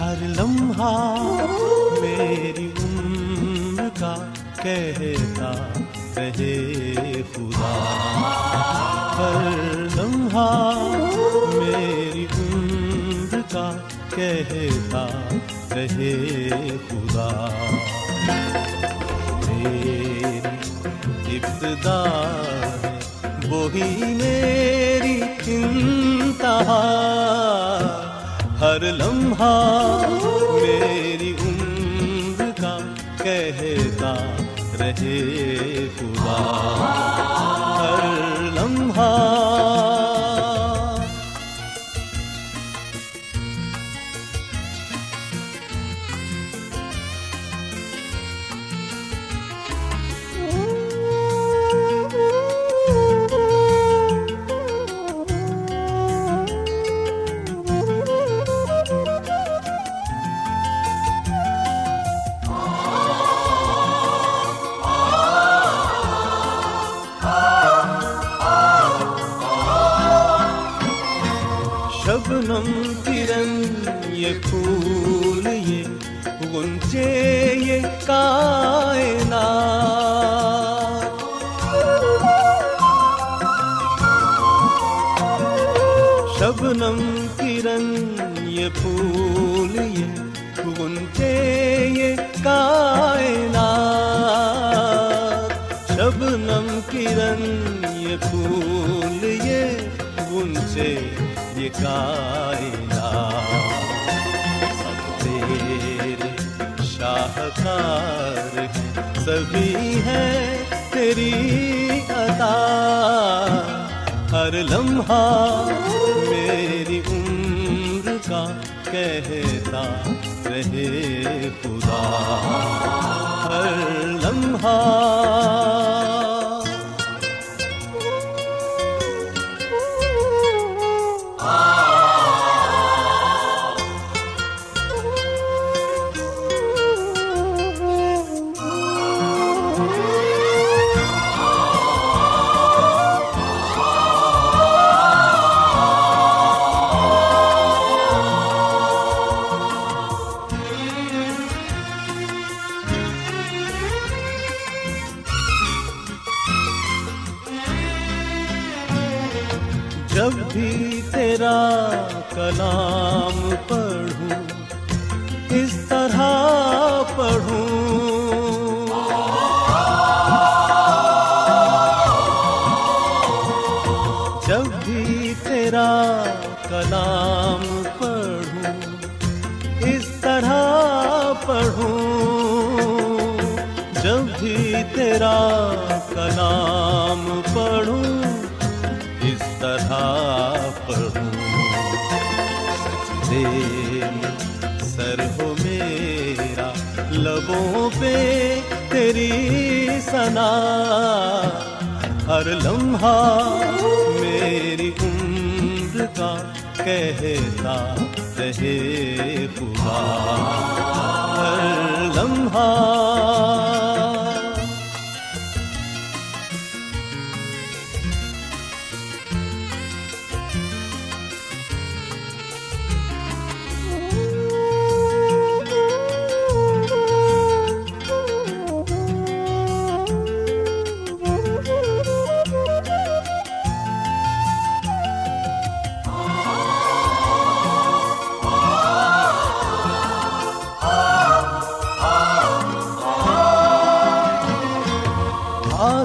ہر لمحہ میری عمر کا کہتا رہے خدا۔ ہر لمحہ میری عمر کا کہتا رہے خدا۔ میری ابتدا وہی میری انتہا۔ ہر لمحہ میری عمر کا کہتا رہے خدا۔ یہ کائنات۔ شبنم کرن یہ پھول، یہ غنچے یہ کائنات۔ شبنم کرن یہ پھول، یہ غنچے یہ کائنات۔ شاہکار سبھی ہے تیری عطا۔ ہر لمحہ میری عمر کا کہتا رہے خدا۔ ہر لمحہ لبوں پہ تیری سنا ہر لمحہ میری عمر کا کہتا رہے پورا ہر لمحہ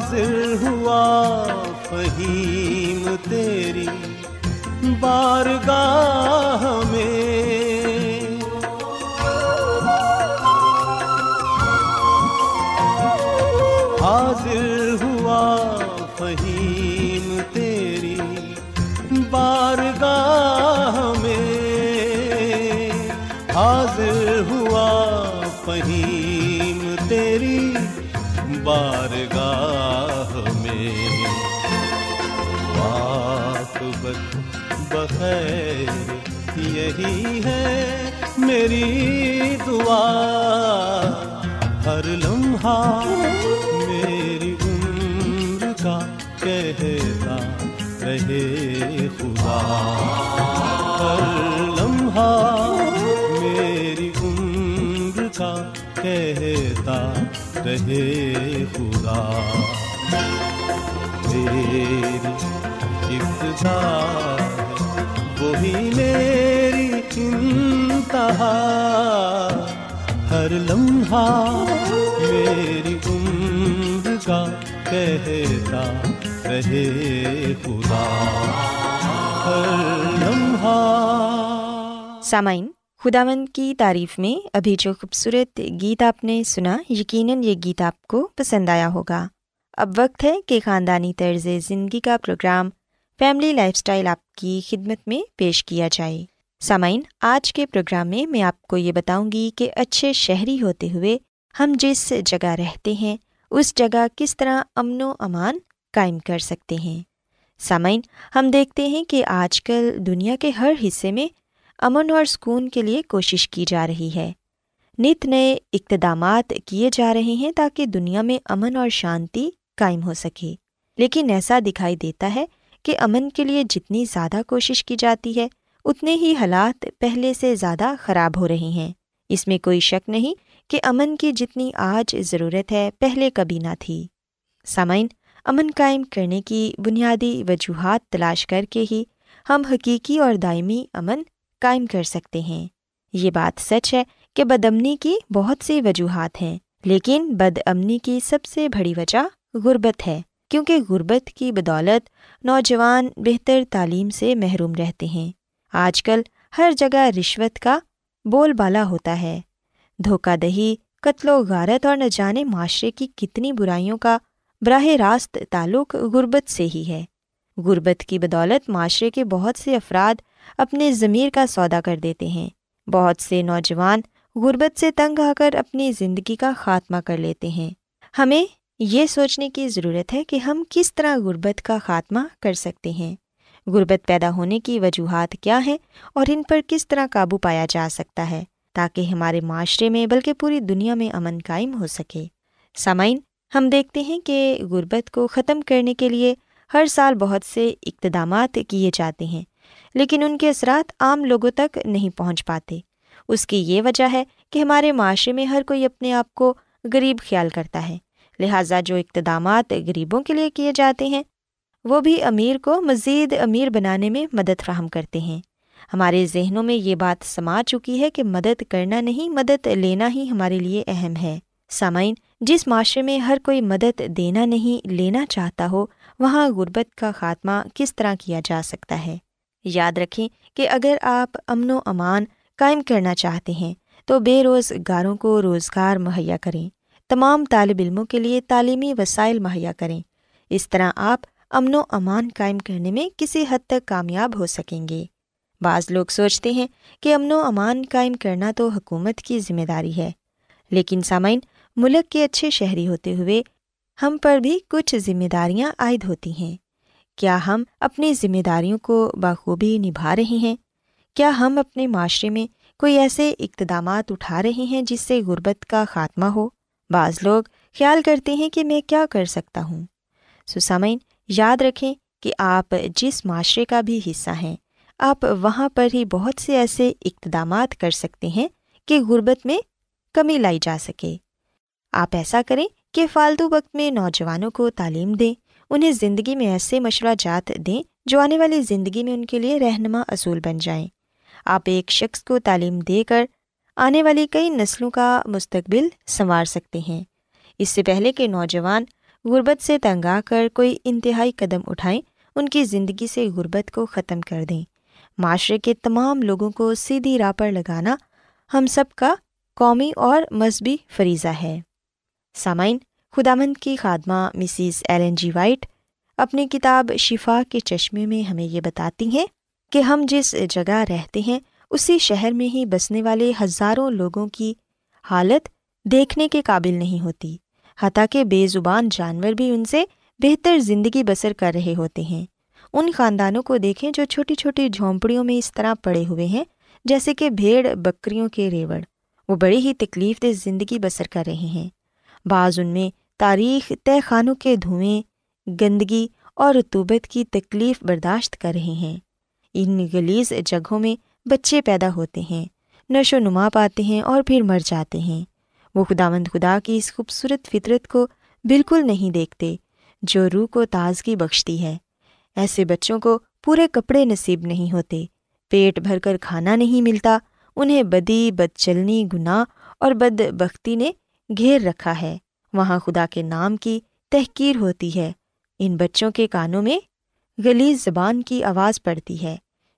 حاضر ہوا فہیم تیری بارگاہ میں۔ حاضر ہوا فہیم بخیر یہی ہے میری دعا۔ ہر لمحہ میری عمر کا کہتا رہے خدا۔ ہر لمحہ میری عمر کا کہتا رہے خدا۔ میری ابتدا وہی میری انتہا۔ ہر لمحہ میری عمر کا کہتا رہے خدا۔ ہر لمحہ۔ سامعین، خداوند کی تعریف میں ابھی جو خوبصورت گیت آپ نے سنا، یقیناً یہ گیت آپ کو پسند آیا ہوگا۔ اب وقت ہے کہ خاندانی طرز زندگی کا پروگرام فیملی لائف اسٹائل آپ کی خدمت میں پیش کیا جائے۔ سامعین، آج کے پروگرام میں میں آپ کو یہ بتاؤں گی کہ اچھے شہری ہوتے ہوئے ہم جس جگہ رہتے ہیں، اس جگہ کس طرح امن و امان قائم کر سکتے ہیں۔ سامعین، ہم دیکھتے ہیں کہ آج کل دنیا کے ہر حصے میں امن اور سکون کے لیے کوشش کی جا رہی ہے۔ نت نئے اقتدامات کیے جا رہے ہیں تاکہ دنیا میں امن اور شانتی قائم ہو سکے۔ لیکن ایسا دکھائی دیتا ہے کہ امن کے لیے جتنی زیادہ کوشش کی جاتی ہے، اتنے ہی حالات پہلے سے زیادہ خراب ہو رہے ہیں۔ اس میں کوئی شک نہیں کہ امن کی جتنی آج ضرورت ہے پہلے کبھی نہ تھی۔ سامعین، امن قائم کرنے کی بنیادی وجوہات تلاش کر کے ہی ہم حقیقی اور دائمی امن قائم کر سکتے ہیں۔ یہ بات سچ ہے کہ بد امنی کی بہت سی وجوہات ہیں، لیکن بد امنی کی سب سے بڑی وجہ غربت ہے۔ کیونکہ غربت کی بدولت نوجوان بہتر تعلیم سے محروم رہتے ہیں۔ آج کل ہر جگہ رشوت کا بول بالا ہوتا ہے۔ دھوکہ دہی، قتل و غارت اور نہ جانے معاشرے کی کتنی برائیوں کا براہ راست تعلق غربت سے ہی ہے۔ غربت کی بدولت معاشرے کے بہت سے افراد اپنے ضمیر کا سودا کر دیتے ہیں۔ بہت سے نوجوان غربت سے تنگ آ کر اپنی زندگی کا خاتمہ کر لیتے ہیں۔ ہمیں یہ سوچنے کی ضرورت ہے کہ ہم کس طرح غربت کا خاتمہ کر سکتے ہیں۔ غربت پیدا ہونے کی وجوہات کیا ہیں اور ان پر کس طرح قابو پایا جا سکتا ہے تاکہ ہمارے معاشرے میں بلکہ پوری دنیا میں امن قائم ہو سکے۔ سامعین، ہم دیکھتے ہیں کہ غربت کو ختم کرنے کے لیے ہر سال بہت سے اقتدامات کیے جاتے ہیں، لیکن ان کے اثرات عام لوگوں تک نہیں پہنچ پاتے۔ اس کی یہ وجہ ہے کہ ہمارے معاشرے میں ہر کوئی اپنے آپ کو غریب خیال کرتا ہے۔ لہٰذا جو اقتدامات غریبوں کے لیے کیے جاتے ہیں، وہ بھی امیر کو مزید امیر بنانے میں مدد فراہم کرتے ہیں۔ ہمارے ذہنوں میں یہ بات سما چکی ہے کہ مدد کرنا نہیں، مدد لینا ہی ہمارے لیے اہم ہے۔ سامعین، جس معاشرے میں ہر کوئی مدد دینا نہیں، لینا چاہتا ہو، وہاں غربت کا خاتمہ کس طرح کیا جا سکتا ہے؟ یاد رکھیں کہ اگر آپ امن و امان قائم کرنا چاہتے ہیں، تو بے روزگاروں کو روزگار مہیا کریں۔ تمام طالب علموں کے لیے تعلیمی وسائل مہیا کریں۔ اس طرح آپ امن و امان قائم کرنے میں کسی حد تک کامیاب ہو سکیں گے۔ بعض لوگ سوچتے ہیں کہ امن و امان قائم کرنا تو حکومت کی ذمہ داری ہے، لیکن سامعین، ملک کے اچھے شہری ہوتے ہوئے ہم پر بھی کچھ ذمہ داریاں عائد ہوتی ہیں۔ کیا ہم اپنی ذمہ داریوں کو بخوبی نبھا رہے ہیں؟ کیا ہم اپنے معاشرے میں کوئی ایسے اقتدامات اٹھا رہے ہیں جس سے غربت کا خاتمہ ہو؟ بعض لوگ خیال کرتے ہیں کہ میں کیا کر سکتا ہوں۔ سسامین، یاد رکھیں کہ آپ جس معاشرے کا بھی حصہ ہیں، آپ وہاں پر ہی بہت سے ایسے اقتدامات کر سکتے ہیں کہ غربت میں کمی لائی جا سکے۔ آپ ایسا کریں کہ فالتو وقت میں نوجوانوں کو تعلیم دیں، انہیں زندگی میں ایسے مشورہ جات دیں جو آنے والی زندگی میں ان کے لیے رہنما اصول بن جائیں۔ آپ ایک شخص کو تعلیم دے کر آنے والی کئی نسلوں کا مستقبل سنوار سکتے ہیں۔ اس سے پہلے کہ نوجوان غربت سے تنگ آ کر کوئی انتہائی قدم اٹھائیں، ان کی زندگی سے غربت کو ختم کر دیں۔ معاشرے کے تمام لوگوں کو سیدھی راہ پر لگانا ہم سب کا قومی اور مذہبی فریضہ ہے۔ سامعین خدا مند کی خادمہ مسز ایلن جی وائٹ اپنی کتاب شفا کے چشمے میں ہمیں یہ بتاتی ہیں کہ ہم جس جگہ رہتے ہیں اسی شہر میں ہی بسنے والے ہزاروں لوگوں کی حالت دیکھنے کے قابل نہیں ہوتی، حتیٰ کہ بے زبان جانور بھی ان سے بہتر زندگی بسر کر رہے ہوتے ہیں۔ ان خاندانوں کو دیکھیں جو چھوٹی چھوٹی جھونپڑیوں میں اس طرح پڑے ہوئے ہیں، جیسے کہ بھیڑ، بکریوں کے ریوڑ۔ وہ بڑی ہی تکلیف دہ زندگی بسر کر رہے ہیں۔ بعض ان میں تاریخ طے خانوں کے دھوئیں، گندگی اور رتوبت کی تکلیف برداشت کر رہے ہیں۔ ان گلیز جگہوں میں بچے پیدا ہوتے ہیں، نشو نما پاتے ہیں اور پھر مر جاتے ہیں۔ وہ خدا مند خدا کی اس خوبصورت فطرت کو بالکل نہیں دیکھتے، جو روح کو تازگی بخشتی ہے۔ ایسے بچوں کو پورے کپڑے نصیب نہیں ہوتے، پیٹ بھر کر کھانا نہیں ملتا، انہیں بدی بد چلنی گناہ اور بد بختی نے گھیر رکھا ہے۔ وہاں خدا کے نام کی تحقیر ہوتی ہے۔ ان بچوں کے کانوں میں گلیز زبان کی آواز پڑتی ہے۔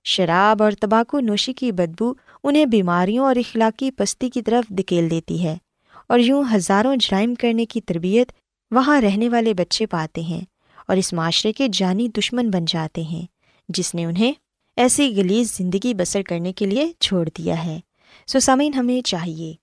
شراب اور تباکو نوشی کی بدبو انہیں بیماریوں اور اخلاقی پستی کی طرف دھکیل دیتی ہے اور یوں ہزاروں جرائم کرنے کی تربیت وہاں رہنے والے بچے پاتے ہیں اور اس معاشرے کے جانی دشمن بن جاتے ہیں، جس نے انہیں ایسی گلیز زندگی بسر کرنے کے لیے چھوڑ دیا ہے۔ سوسامین ہمیں چاہیے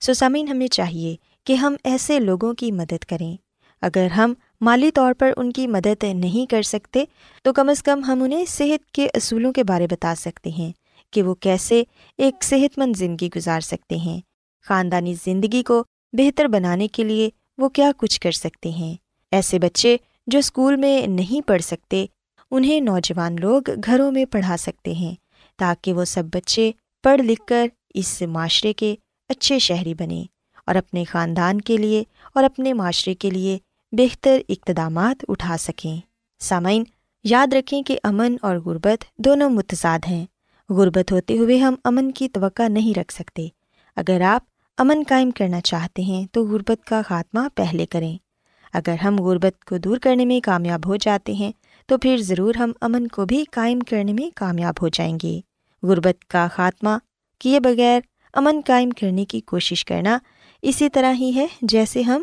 سوسامین ہمیں چاہیے کہ ہم ایسے لوگوں کی مدد کریں۔ اگر ہم مالی طور پر ان کی مدد نہیں کر سکتے، تو کم از کم ہم انہیں صحت کے اصولوں کے بارے بتا سکتے ہیں کہ وہ کیسے ایک صحت مند زندگی گزار سکتے ہیں۔ خاندانی زندگی کو بہتر بنانے کے لیے وہ کیا کچھ کر سکتے ہیں۔ ایسے بچے جو اسکول میں نہیں پڑھ سکتے، انہیں نوجوان لوگ گھروں میں پڑھا سکتے ہیں تاکہ وہ سب بچے پڑھ لکھ کر اس معاشرے کے اچھے شہری بنیں اور اپنے خاندان کے لیے اور اپنے معاشرے کے لیے بہتر اقتدامات اٹھا سکیں۔ سامعین، یاد رکھیں کہ امن اور غربت دونوں متضاد ہیں۔ غربت ہوتے ہوئے ہم امن کی توقع نہیں رکھ سکتے۔ اگر آپ امن قائم کرنا چاہتے ہیں تو غربت کا خاتمہ پہلے کریں۔ اگر ہم غربت کو دور کرنے میں کامیاب ہو جاتے ہیں تو پھر ضرور ہم امن کو بھی قائم کرنے میں کامیاب ہو جائیں گے۔ غربت کا خاتمہ کیے بغیر امن قائم کرنے کی کوشش کرنا اسی طرح ہی ہے جیسے ہم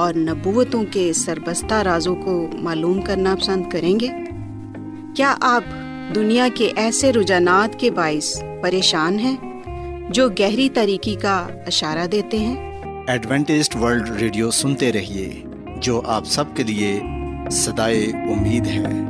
اور نبوتوں کے سربستہ رازوں کو معلوم کرنا پسند کریں گے؟ کیا آپ دنیا کے ایسے رجحانات کے باعث پریشان ہیں جو گہری طریقے کا اشارہ دیتے ہیں؟ ایڈونٹیسٹ ورلڈ ریڈیو سنتے رہیے جو آپ سب کے لیے صدائے امید ہے۔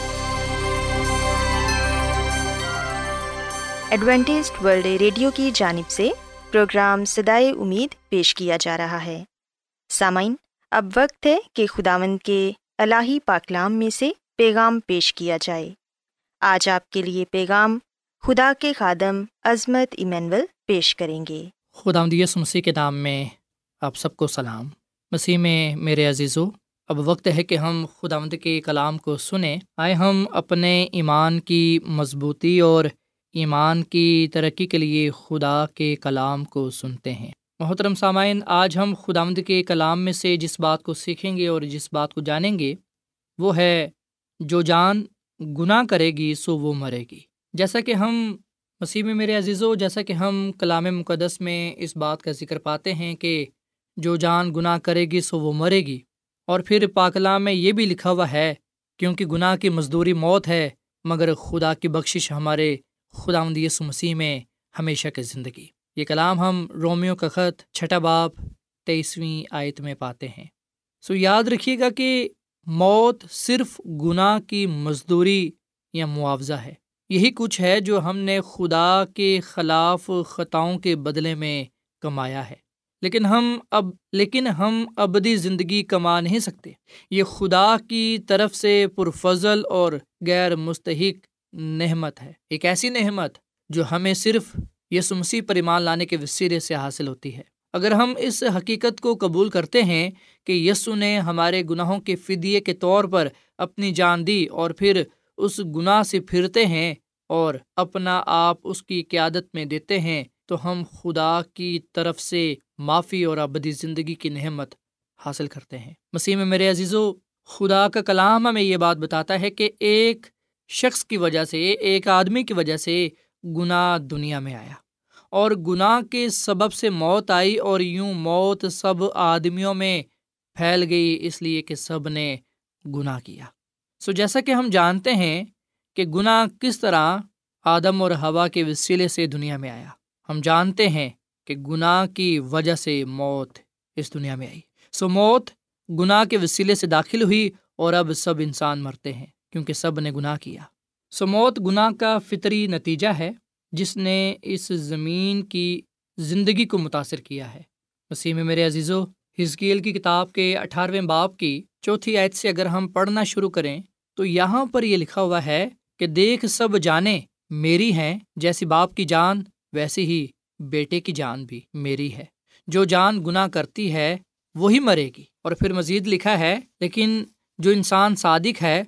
Adventist World Radio کی جانب سے پروگرام سدائے امید پیش کیا جا رہا ہے۔ سامعین، اب وقت ہے کہ خداوند کے الہی پاکلام میں سے پیغام پیش کیا جائے۔ آج آپ کے لیے پیغام خدا کے خادم عظمت ایمینول پیش کریں گے۔ خدا مدیس مسیح کے نام میں آپ سب کو سلام۔ مسیح میں میرے عزیزو، اب وقت ہے کہ ہم خدا مد کے کلام کو سنیں۔ آئے ہم اپنے ایمان کی مضبوطی اور ایمان کی ترقی کے لیے خدا کے کلام کو سنتے ہیں۔ محترم سامعین، آج ہم خدا مد کے کلام میں سے جس بات کو سیکھیں گے اور جس بات کو جانیں گے، وہ ہے جو جان گناہ کرے گی، سو وہ مرے گی۔ جیسا کہ ہم مسیح میں، میرے عزیز و جیسا کہ ہم کلام مقدس میں اس بات کا ذکر پاتے ہیں کہ جو جان گناہ کرے گی، سو وہ مرے گی۔ اور پھر پاکلام میں یہ بھی لکھا ہوا ہے، کیونکہ گناہ کی مزدوری موت ہے، مگر خدا کی بخشش ہمارے خدا مدیس مسیح میں ہمیشہ کی زندگی۔ یہ کلام ہم رومیو کا خط چھٹا باپ تیئیسویں آیت میں پاتے ہیں۔ سو یاد رکھیے گا کہ موت صرف گناہ کی مزدوری یا معاوضہ ہے۔ یہی کچھ ہے جو ہم نے خدا کے خلاف خطاؤں کے بدلے میں کمایا ہے۔ لیکن ہم اب، لیکن ہم ابدی زندگی کما نہیں سکتے۔ یہ خدا کی طرف سے پرفضل اور غیر مستحق نحمت ہے۔ ایک ایسی نحمت جو ہمیں صرف مسیح پر ایمان لانے کے وسیلے سے حاصل ہوتی ہے۔ اگر ہم اس حقیقت کو قبول کرتے ہیں کہ یسو نے ہمارے گناہوں کے فدیے کے طور پر اپنی جان دی اور پھر اس گناہ سے پھرتے ہیں اور اپنا آپ اس کی قیادت میں دیتے ہیں، تو ہم خدا کی طرف سے معافی اور ابدی زندگی کی نعمت حاصل کرتے ہیں۔ مسیح میں میرے عزیز و خدا کا کلام ہمیں یہ بات بتاتا ہے کہ ایک شخص کی وجہ سے، ایک آدمی کی وجہ سے گناہ دنیا میں آیا۔ اور گناہ کے سبب سے موت آئی اور یوں موت سب آدمیوں میں پھیل گئی، اس لیے کہ سب نے گناہ کیا۔ سو جیسا کہ ہم جانتے ہیں کہ گناہ کس طرح آدم اور ہوا کے وسیلے سے دنیا میں آیا۔ ہم جانتے ہیں کہ گناہ کی وجہ سے موت اس دنیا میں آئی۔ سو موت گناہ کے وسیلے سے داخل ہوئی اور اب سب انسان مرتے ہیں۔ کیونکہ سب نے گناہ کیا۔ سو موت گناہ کا فطری نتیجہ ہے جس نے اس زمین کی زندگی کو متاثر کیا ہے۔ مسیح میں میرے عزیز و ہزکیل کی کتاب کے اٹھارہویں باپ کی چوتھی آیت سے اگر ہم پڑھنا شروع کریں، تو یہاں پر یہ لکھا ہوا ہے کہ دیکھ سب جانے، میری ہیں، جیسی باپ کی جان، ویسی ہی بیٹے کی جان بھی میری ہے۔ جو جان گناہ کرتی ہے، وہی مرے گی۔ اور پھر مزید لکھا ہے، لیکن جو انسان صادق ہے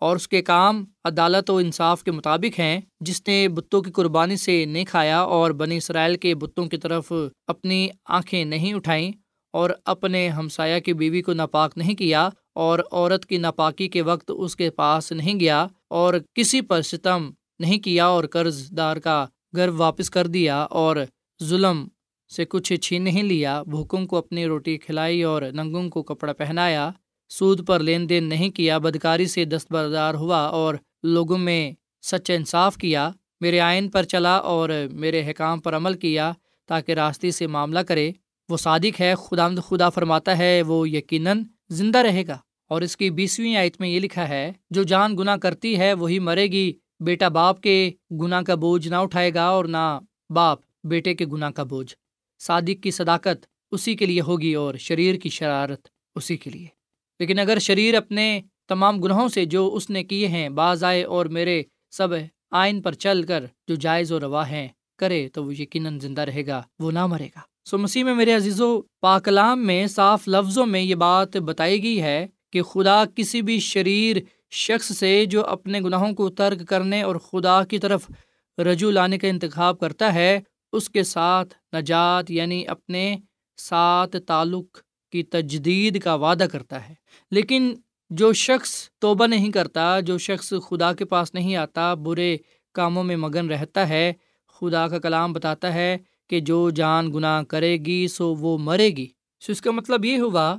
اور اس کے کام عدالت و انصاف کے مطابق ہیں۔ جس نے بتوں کی قربانی سے نہیں کھایا اور بنی اسرائیل کے بتوں کی طرف اپنی آنکھیں نہیں اٹھائیں اور اپنے ہمسایہ کی بیوی کو ناپاک نہیں کیا اور عورت کی ناپاکی کے وقت اس کے پاس نہیں گیا اور کسی پر ستم نہیں کیا اور قرض دار کا گھر واپس کر دیا اور ظلم سے کچھ چھین نہیں لیا، بھوکوں کو اپنی روٹی کھلائی اور ننگوں کو کپڑا پہنایا۔ سود پر لین دین نہیں کیا، بدکاری سے دستبردار ہوا اور لوگوں میں سچ انصاف کیا، میرے آئین پر چلا اور میرے حکام پر عمل کیا تاکہ راستے سے معاملہ کرے۔ وہ صادق ہے خدا خدا فرماتا ہے، وہ یقیناً زندہ رہے گا۔ اور اس کی بیسویں آیت میں یہ لکھا ہے، جو جان گناہ کرتی ہے، وہی مرے گی۔ بیٹا باپ کے گناہ کا بوجھ نہ اٹھائے گا اور نہ باپ بیٹے کے گناہ کا بوجھ۔ صادق کی صداقت اسی کے لیے ہوگی اور شریر کی شرارت اسی کے لیے۔ لیکن اگر شریر اپنے تمام گناہوں سے جو اس نے کیے ہیں، باز آئے اور میرے سب آئین پر چل کر جو جائز و روا ہیں کرے، تو وہ یقیناً زندہ رہے گا، وہ نہ مرے گا۔ سو مسیح میں میرے عزیز و پاکلام میں، صاف لفظوں میں یہ بات بتائی گئی ہے کہ خدا کسی بھی شریر شخص سے جو اپنے گناہوں کو ترک کرنے اور خدا کی طرف رجوع لانے کا انتخاب کرتا ہے، اس کے ساتھ نجات یعنی اپنے ساتھ تعلق کی تجدید کا وعدہ کرتا ہے۔ لیکن جو شخص توبہ نہیں کرتا، جو شخص خدا کے پاس نہیں آتا، برے کاموں میں مگن رہتا ہے، خدا کا کلام بتاتا ہے کہ جو جان گناہ کرے گی سو وہ مرے گی۔ سو اس کا مطلب یہ ہوا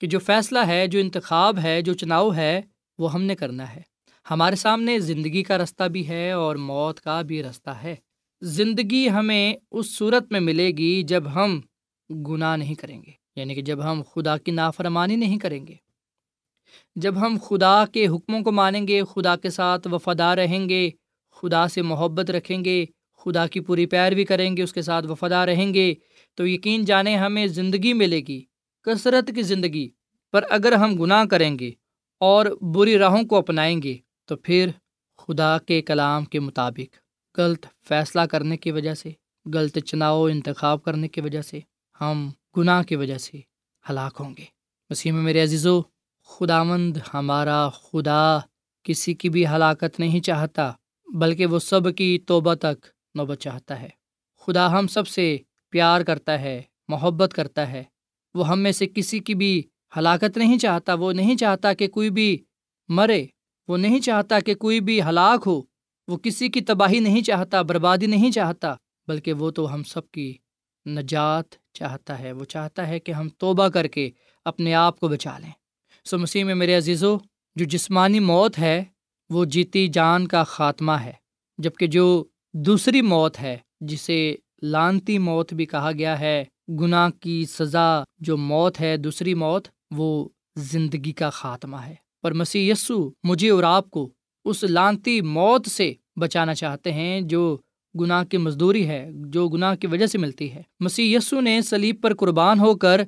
کہ جو فیصلہ ہے، جو انتخاب ہے، جو چناؤ ہے، وہ ہم نے کرنا ہے۔ ہمارے سامنے زندگی کا رستہ بھی ہے اور موت کا بھی رستہ ہے۔ زندگی ہمیں اس صورت میں ملے گی جب ہم گناہ نہیں کریں گے۔ یعنی کہ جب ہم خدا کی نافرمانی نہیں کریں گے، جب ہم خدا کے حکموں کو مانیں گے، خدا کے ساتھ وفادار رہیں گے، خدا سے محبت رکھیں گے، خدا کی پوری پیروی کریں گے، اس کے ساتھ وفادار رہیں گے، تو یقین جانیں ہمیں زندگی ملے گی، کثرت کی زندگی۔ پر اگر ہم گناہ کریں گے اور بری راہوں کو اپنائیں گے، تو پھر خدا کے کلام کے مطابق غلط فیصلہ کرنے کی وجہ سے، غلط چناؤ انتخاب کرنے کی وجہ سے ہم گناہ کی وجہ سے ہلاک ہوں گے۔ مسیح میں میرے عزیز و خدا مند ہمارا خدا کسی کی بھی ہلاکت نہیں چاہتا، بلکہ وہ سب کی توبہ تک نوبت چاہتا ہے۔ خدا ہم سب سے پیار کرتا ہے، محبت کرتا ہے۔ وہ ہم میں سے کسی کی بھی ہلاکت نہیں چاہتا، وہ نہیں چاہتا کہ کوئی بھی مرے، وہ نہیں چاہتا کہ کوئی بھی ہلاک ہو۔ وہ کسی کی تباہی نہیں چاہتا، بربادی نہیں چاہتا، بلکہ وہ تو ہم سب کی نجات چاہتا ہے، وہ چاہتا ہے کہ ہم توبہ کر کے اپنے آپ کو بچا لیں۔ سو مسیح میں میرے عزیزو، جو جسمانی موت ہے، وہ جیتی جان کا خاتمہ ہے۔ جبکہ جو دوسری موت ہے، جسے لانتی موت بھی کہا گیا ہے، گناہ کی سزا جو موت ہے، دوسری موت، وہ زندگی کا خاتمہ ہے۔ پر مسیح یسو مجھے اور آپ کو اس لانتی موت سے بچانا چاہتے ہیں، جو گناہ کی مزدوری ہے، جو گناہ کی وجہ سے ملتی ہے۔ مسیح یسو نے سلیب پر قربان ہو کر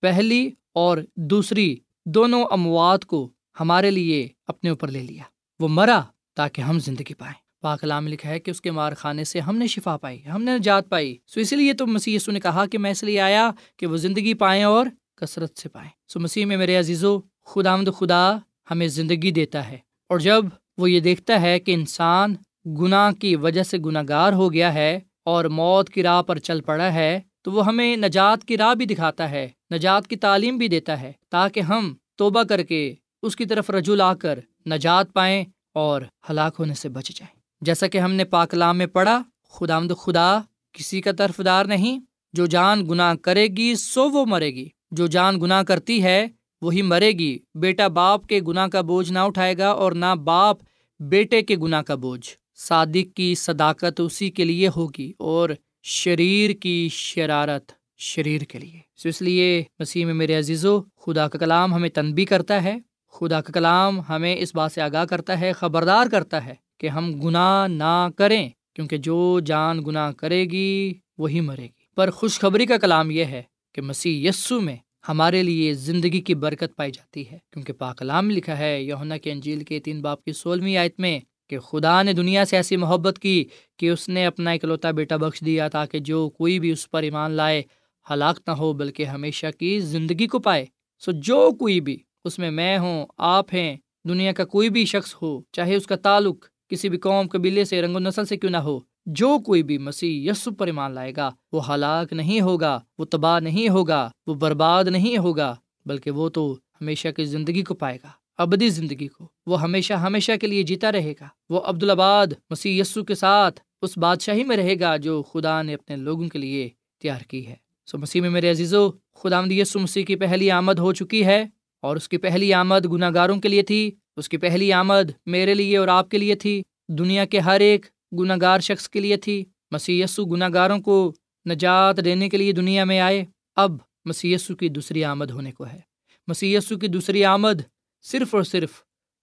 پہلی اور دوسری دونوں اموات کو ہمارے لیے اپنے اوپر لے لیا۔ وہ مرا تاکہ ہم زندگی پائیں۔ پاکلام لکھا ہے کہ اس کے مار خانے سے ہم نے شفا پائی، ہم نے نجات پائی۔ سو اسی لیے تو مسیح یسو نے کہا کہ میں اس لیے آیا کہ وہ زندگی پائیں اور کثرت سے پائیں۔ سو مسیح میں میرے عزیزو خدا مد خدا ہمیں زندگی دیتا ہے۔ اور جب وہ یہ دیکھتا ہے کہ انسان گناہ کی وجہ سے گناہ گار ہو گیا ہے اور موت کی راہ پر چل پڑا ہے، تو وہ ہمیں نجات کی راہ بھی دکھاتا ہے، نجات کی تعلیم بھی دیتا ہے، تاکہ ہم توبہ کر کے اس کی طرف رجوع لا کر نجات پائیں اور ہلاک ہونے سے بچ جائیں۔ جیسا کہ ہم نے پاکلام میں پڑھا خدا مد خدا کسی کا طرف دار نہیں، جو جان گناہ کرے گی سو وہ مرے گی، جو جان گناہ کرتی ہے وہی مرے گی۔ بیٹا باپ کے گناہ کا بوجھ نہ اٹھائے گا اور نہ باپ بیٹے کے گناہ کا بوجھ۔ صادق کی صداقت اسی کے لیے ہوگی اور شریر کی شرارت شریر کے لیے۔ سو اس لیے مسیح میں میرے عزیز و خدا کا کلام ہمیں تنبی کرتا ہے۔ خدا کا کلام ہمیں اس بات سے آگاہ کرتا ہے، خبردار کرتا ہے کہ ہم گناہ نہ کریں، کیونکہ جو جان گناہ کرے گی، وہی مرے گی۔ پر خوشخبری کا کلام یہ ہے کہ مسیح یسو میں ہمارے لیے زندگی کی برکت پائی جاتی ہے، کیونکہ پاکلام لکھا ہے یونا کے انجیل کے تین باپ کی سولہویں آیت میں کہ خدا نے دنیا سے ایسی محبت کی کہ اس نے اپنا اکلوتا بیٹا بخش دیا تاکہ جو کوئی بھی اس پر ایمان لائے، ہلاک نہ ہو، بلکہ ہمیشہ کی زندگی کو پائے۔ سو جو کوئی بھی، اس میں میں ہوں، آپ ہیں، دنیا کا کوئی بھی شخص ہو، چاہے اس کا تعلق کسی بھی قوم، قبیلے سے، رنگ و نسل سے کیوں نہ ہو، جو کوئی بھی مسیح یسو پر ایمان لائے گا، وہ ہلاک نہیں ہوگا، وہ تباہ نہیں ہوگا، وہ برباد نہیں ہوگا، بلکہ وہ تو ہمیشہ کی زندگی کو پائے گا۔ ابدی زندگی کو۔ وہ ہمیشہ ہمیشہ کے لیے جیتا رہے گا۔ وہ عبدالآباد مسیح یسو کے ساتھ اس بادشاہی میں رہے گا جو خدا نے اپنے لوگوں کے لیے تیار کی ہے۔ سو مسیح میں میرے عزیزو خدا یسو مسیح کی پہلی آمد ہو چکی ہے اور اس کی پہلی آمد گناہ گاروں کے لیے تھی۔ اس کی پہلی آمد میرے لیے اور آپ کے لیے تھی۔ دنیا کے ہر ایک گناہ گار شخص کے لیے تھی۔ مسی گناہ گاروں کو نجات دینے کے لیے دنیا میں آئے۔ اب مسی کی دوسری آمد ہونے کو ہے۔ مسی کی دوسری آمد صرف اور صرف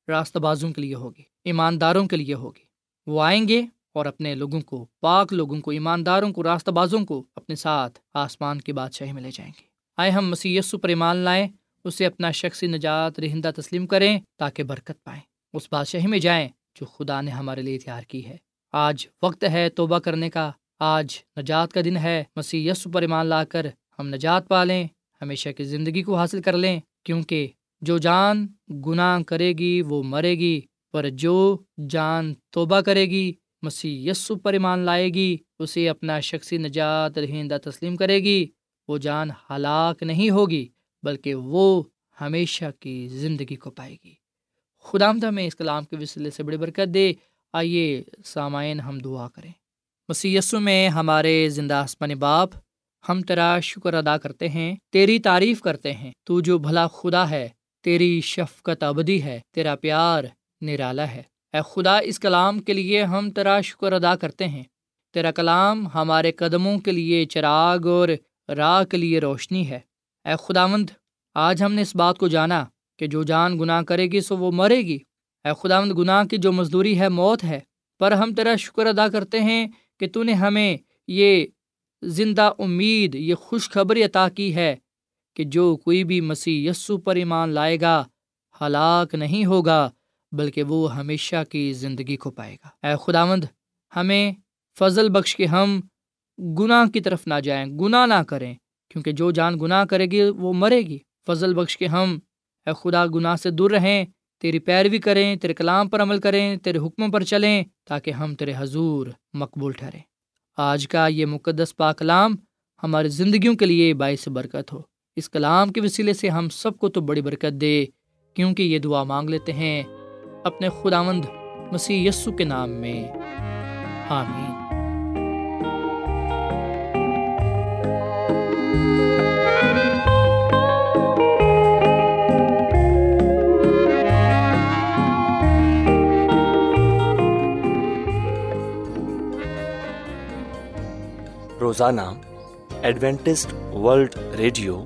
راستہ بازوں کے لیے ہوگی، ایمانداروں کے لیے ہوگی۔ وہ آئیں گے اور اپنے لوگوں کو، پاک لوگوں کو، ایمانداروں کو، راستہ بازوں کو اپنے ساتھ آسمان کی بادشاہی میں لے جائیں گے۔ آئے ہم مسی پر ایمان لائیں، اسے اپنا شخصی نجات، رہندہ تسلیم کریں تاکہ برکت پائیں۔ اس بادشاہی میں جائیں جو خدا نے ہمارے لیے تیار کی ہے۔ آج وقت ہے توبہ کرنے کا، آج نجات کا دن ہے۔ مسیح یس پر ایمان لا کر ہم نجات پا لیں، ہمیشہ کی زندگی کو حاصل کر لیں، کیونکہ جو جان گناہ کرے گی وہ مرے گی، پر جو جان توبہ کرے گی، مسیح یسو پر ایمان لائے گی، اسے اپنا شخصی نجات رہندہ تسلیم کرے گی، وہ جان ہلاک نہیں ہوگی، بلکہ وہ ہمیشہ کی زندگی کو پائے گی۔ خدا میں اس کلام کے وسیلے سے بڑی برکت دے۔ آئیے سامعین ہم دعا کریں۔ مسیسو میں ہمارے زندہ آسمان باپ، ہم تیرا شکر ادا کرتے ہیں، تیری تعریف کرتے ہیں، تو جو بھلا خدا ہے تیری شفقت ابدی ہے، تیرا پیار نرالا ہے۔ اے خدا، اس کلام کے لیے ہم تیرا شکر ادا کرتے ہیں۔ تیرا کلام ہمارے قدموں کے لیے چراغ اور راہ کے لیے روشنی ہے۔ اے خداوند، آج ہم نے اس بات کو جانا کہ جو جان گناہ کرے گی سو وہ مرے گی۔ اے خداوند، گناہ کی جو مزدوری ہے موت ہے۔ پر ہم تیرا شکر ادا کرتے ہیں کہ تو نے ہمیں یہ زندہ امید، یہ خوشخبری عطا کی ہے۔ کہ جو کوئی بھی مسیح یسو پر ایمان لائے گا، ہلاک نہیں ہوگا، بلکہ وہ ہمیشہ کی زندگی کو پائے گا۔ اے خداوند، ہمیں فضل بخش کے ہم گناہ کی طرف نہ جائیں، گناہ نہ کریں، کیونکہ جو جان گناہ کرے گی، وہ مرے گی۔ فضل بخش کے ہم، اے خدا، گناہ سے دور رہیں، تیری پیروی کریں، تیرے کلام پر عمل کریں، تیرے حکموں پر چلیں، تاکہ ہم تیرے حضور مقبول ٹھہریں۔ آج کا یہ مقدس پا کلام ہماری زندگیوں کے لیے باعث برکت ہو۔ اس کلام کے وسیلے سے ہم سب کو تو بڑی برکت دے، کیونکہ یہ دعا مانگ لیتے ہیں اپنے خداوند مسیح یسو کے نام میں۔ آمین۔ روزانہ ایڈوینٹسٹ ورلڈ ریڈیو